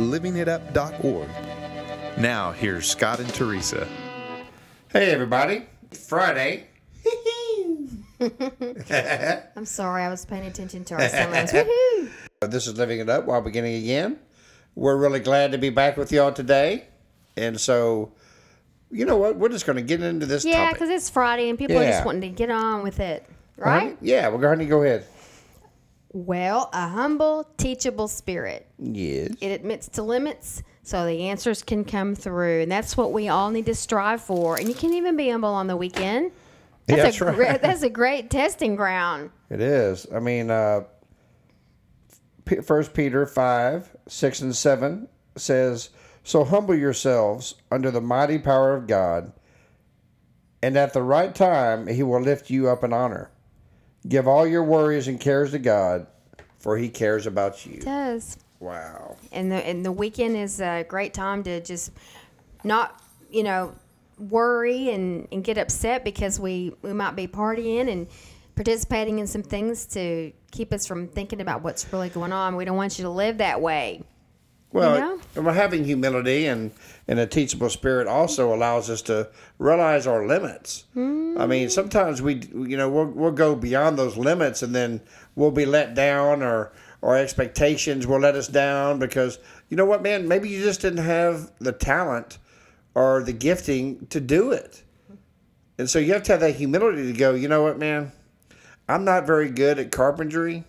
livingitup.org. Now, here's Scott and Teresa. Hey, everybody. Friday. I'm sorry, I was paying attention to our summons. This is Living It Up while beginning again. We're really glad to be back with y'all today. And so, you know what? We're just going to get into this Yeah, because it's Friday and people are Yeah. just wanting to get on with it, Honey? right? Yeah, we're going to go ahead. Well, a humble, teachable spirit. Yes. It admits to limits so the answers can come through. And that's what we all need to strive for. And you can even be humble on the weekend. That's, Yeah, that's a right. great, that's a great testing ground. It is. I mean, uh, 1 Peter 5, 6, and 7 says, So humble yourselves under the mighty power of God, and at the right time he will lift you up in honor. Give all your worries and cares to God, for he cares about you. It does. Wow. and the and the weekend is a great time to just not you know worry and, and get upset because we we might be partying and participating in some things to keep us from thinking about what's really going on. We don't want you to live that way. Well, know? and we're having humility and, and a teachable spirit also allows us to realize our limits. I mean, mm. sometimes we, you know, we'll, we'll go beyond those limits and then we'll be let down or our expectations will let us down because, you know what, man, maybe you just didn't have the talent or the gifting to do it. And so you have to have that humility to go, you know what, man, I'm not very good at carpentry,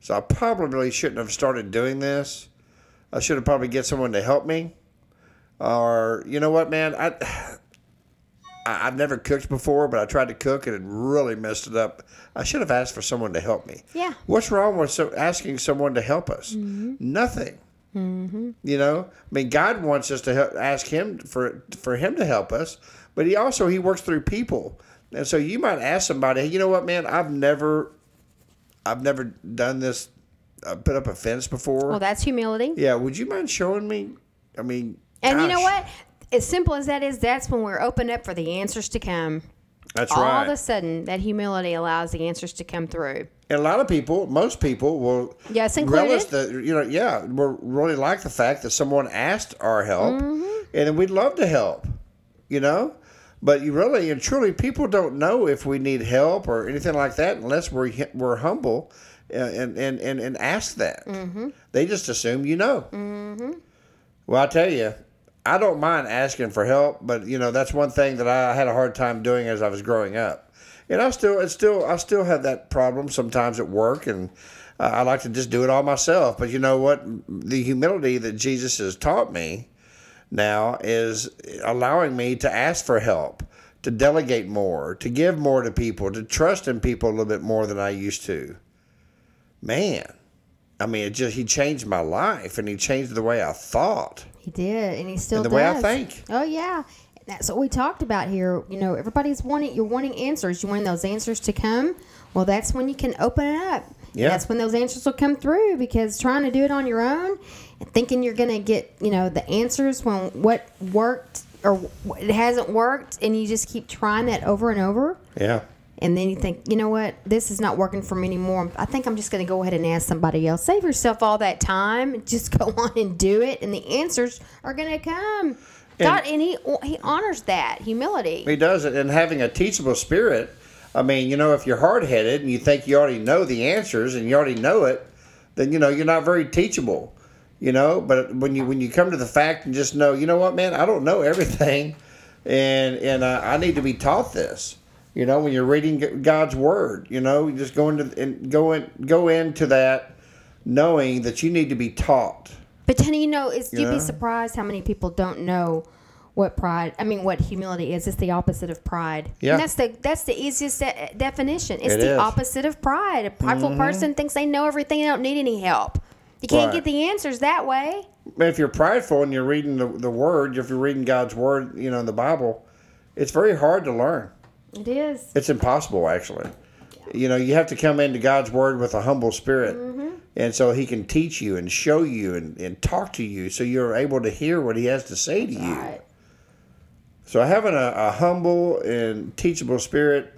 so I probably shouldn't have started doing this. I should have probably get someone to help me. Or you know what, man, I, I I've never cooked before, but I tried to cook and it really messed it up. I should have asked for someone to help me. Yeah. What's wrong with so, asking someone to help us? Nothing. Mm-hmm. You know, I mean, God wants us to help, ask Him for for Him to help us, but He also He works through people, and so you might ask somebody, hey, you know what, man, I've never, I've never done this, uh, put up a fence before. Well, that's humility. Yeah, would you mind showing me? I mean, And you know what? As simple as that is, that's when we're open up for the answers to come. That's All right. All of a sudden, that humility allows the answers to come through. and a lot of people, most people, will Yes, included. relish the you know yeah, we really like the fact that someone asked our help, Mm-hmm. and we'd love to help, you know. But you really and truly, people don't know if we need help or anything like that unless we're we're humble and and and, and ask that. Mm-hmm. They just assume you know. Mm-hmm. Well, I tell you, I don't mind asking for help, but you know that's one thing that I had a hard time doing as I was growing up, and I still, it's still, I still have that problem sometimes at work, and uh, I like to just do it all myself. But you know what? The humility that Jesus has taught me now is allowing me to ask for help, to delegate more, to give more to people, to trust in people a little bit more than I used to. Man, I mean, it just he changed my life, and he changed the way I thought. He did, and he still And the way I think. Oh yeah, that's what we talked about here. You know, everybody's wanting you're wanting answers. You want those answers to come. Well, that's when you can open it up. Yeah. That's when those answers will come through because trying to do it on your own and thinking you're going to get, you know, the answers when what worked or it hasn't worked and you just keep trying that over and over Yeah. And then you think, you know what, this is not working for me anymore. I think I'm just going to go ahead and ask somebody else. Save yourself all that time. Just go on and do it, and the answers are going to come. God, and he he honors that humility. He does it, and having a teachable spirit. I mean, you know, if you're hard headed and you think you already know the answers and you already know it, then you know you're not very teachable. You know, but when you when you come to the fact and just know, you know what, man, I don't know everything, and and uh, I need to be taught this. You know, when you're reading God's word, you know, you just go into and go in go into that knowing that you need to be taught. But then you know, it's, you'd Yeah. be surprised how many people don't know what pride. I mean, what humility is. It's the opposite of pride. Yeah. And that's the that's the easiest de- definition. It's It the is. Mm-hmm. opposite of pride. A prideful person thinks they know everything. They don't need any help. You can't Right. get the answers that way. If you're prideful and you're reading the, the word, if you're reading God's word, you know, in the Bible, it's very hard to learn. It is. It's impossible, actually. You know, you have to come into God's word with a humble spirit. And so he can teach you and show you and, and talk to you so you're able to hear what he has to say to you. So having a, a humble and teachable spirit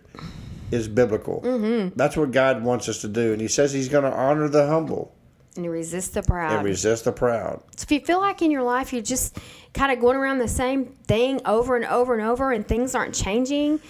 is biblical. Mm-hmm. That's what God wants us to do. And he says he's going to honor the humble And resist the proud. and resist the proud. So if you feel like in your life you're just kind of going around the same thing over and over and over and things aren't changing,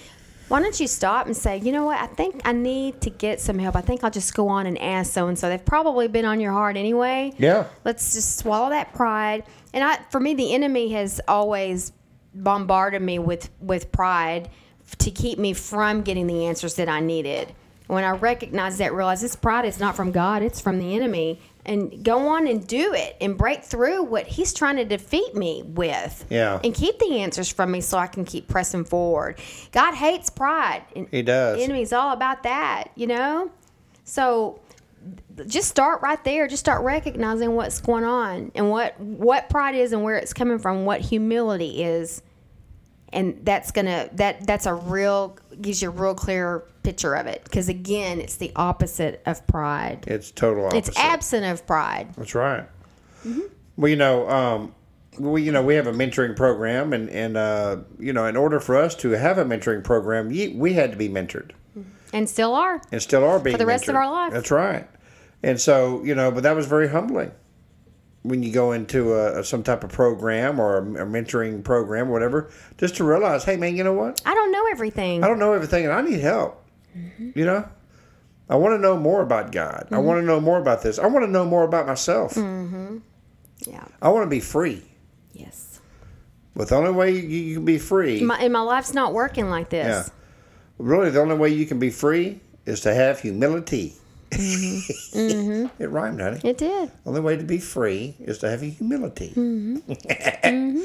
why don't you stop and say, you know what, I think I need to get some help. I think I'll just go on and ask so and so. They've probably been on your heart anyway. Yeah. Let's just swallow that pride. And I, for me, the enemy has always bombarded me with with pride to keep me from getting the answers that I needed. When I recognize that, realize this pride is not from God; it's from the enemy. And go on and do it and break through what he's trying to defeat me with. Yeah. And keep the answers from me so I can keep pressing forward. God hates pride. And He does. The enemy's all about that, you know? So just start right there. Just start recognizing what's going on and what what pride is and where it's coming from, what humility is. And that's gonna that that's a real gives you a real clear picture of it. Because again, it's the opposite of pride. It's total opposite. It's absent of pride. That's right. Mm-hmm. Well, you know, um, we you know we have a mentoring program, and and uh, you know, in order for us to have a mentoring program, we had to be mentored, And still are. and still are being for the rest of our life. That's right. And so you know, but that was very humbling when you go into a, some type of program or a, a mentoring program, or whatever, just to realize, hey, man, you know what? I don't know everything. I don't know everything, and I need help. You know. I want to know more about God. I want to know more about this. I want to know more about myself. Mm-hmm. Yeah. I want to be free. Yes. But the only way you, you can be free, My, and my life's not working like this. yeah, really, the only way you can be free is to have humility. Mm-hmm. it rhymed, honey. It did. only way to be free is to have humility. Mm-hmm.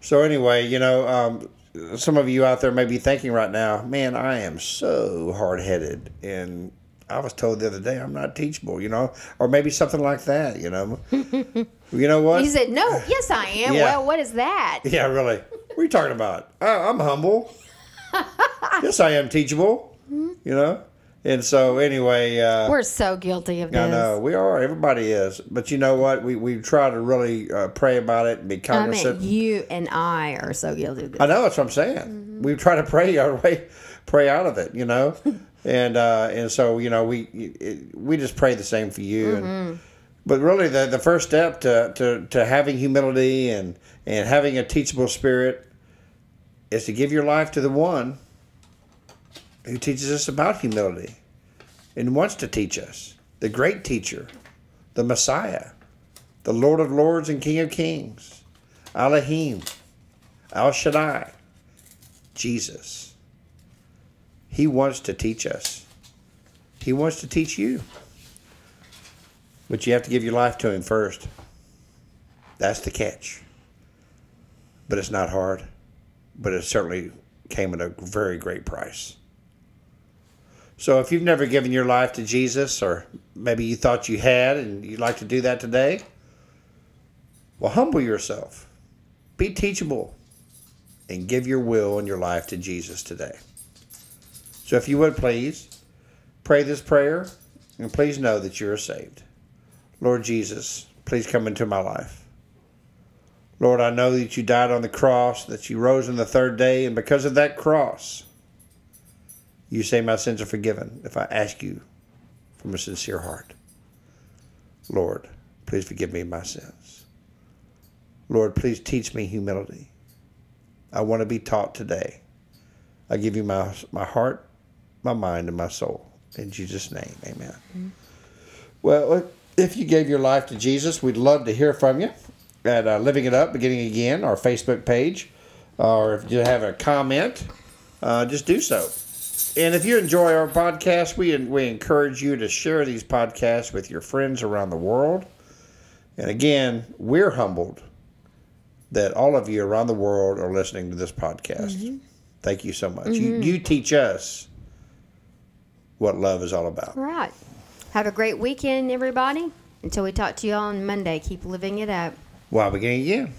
so anyway, you know, um, some of you out there may be thinking right now, man, I am so hard headed, and I was told the other day I'm not teachable, you know, or maybe something like that, you know. you know what? He said, "No, yes, I am." Yeah. Well, what is that? Yeah, really. What are you talking about? I, I'm humble. yes, I am teachable. You know, and so anyway, uh, We're so guilty of this. I know we are. Everybody is. But you know what? We we try to really uh, pray about it and be I mean, cognizant. you and I are so guilty of this. I know that's what I'm saying. We try to pray our way, pray out of it. You know, and uh, and so you know we it, we just pray the same for you. And, but really, the the first step to, to, to having humility and and having a teachable spirit is to give your life to the one who teaches us about humility and wants to teach us, the great teacher, the Messiah, the Lord of Lords and King of Kings, Elohim, El Shaddai, Jesus. He wants to teach us. He wants to teach you. But you have to give your life to Him first. That's the catch. But it's not hard. But it certainly came at a very great price. So if you've never given your life to Jesus, or maybe you thought you had and you'd like to do that today, well, humble yourself, be teachable, and give your will and your life to Jesus today. So if you would please pray this prayer, and please know that you are saved. Lord Jesus, please come into my life. Lord, I know that you died on the cross, that you rose on the third day, and because of that cross, you say my sins are forgiven if I ask you from a sincere heart. Lord, please forgive me my sins. Lord, please teach me humility. I want to be taught today. I give you my, my heart, my mind, and my soul. In Jesus' name, amen. Well, if you gave your life to Jesus, we'd love to hear from you at uh, Living It Up, Beginning Again, our Facebook page. Or if you have a comment, uh, just do so. And if you enjoy our podcast, we, we encourage you to share these podcasts with your friends around the world. And again, we're humbled that all of you around the world are listening to this podcast. Mm-hmm. Thank you so much. You, mm-hmm. you teach us what love is all about. All right. Have a great weekend, everybody. Until we talk to you all on Monday, keep living it up. While we begin again.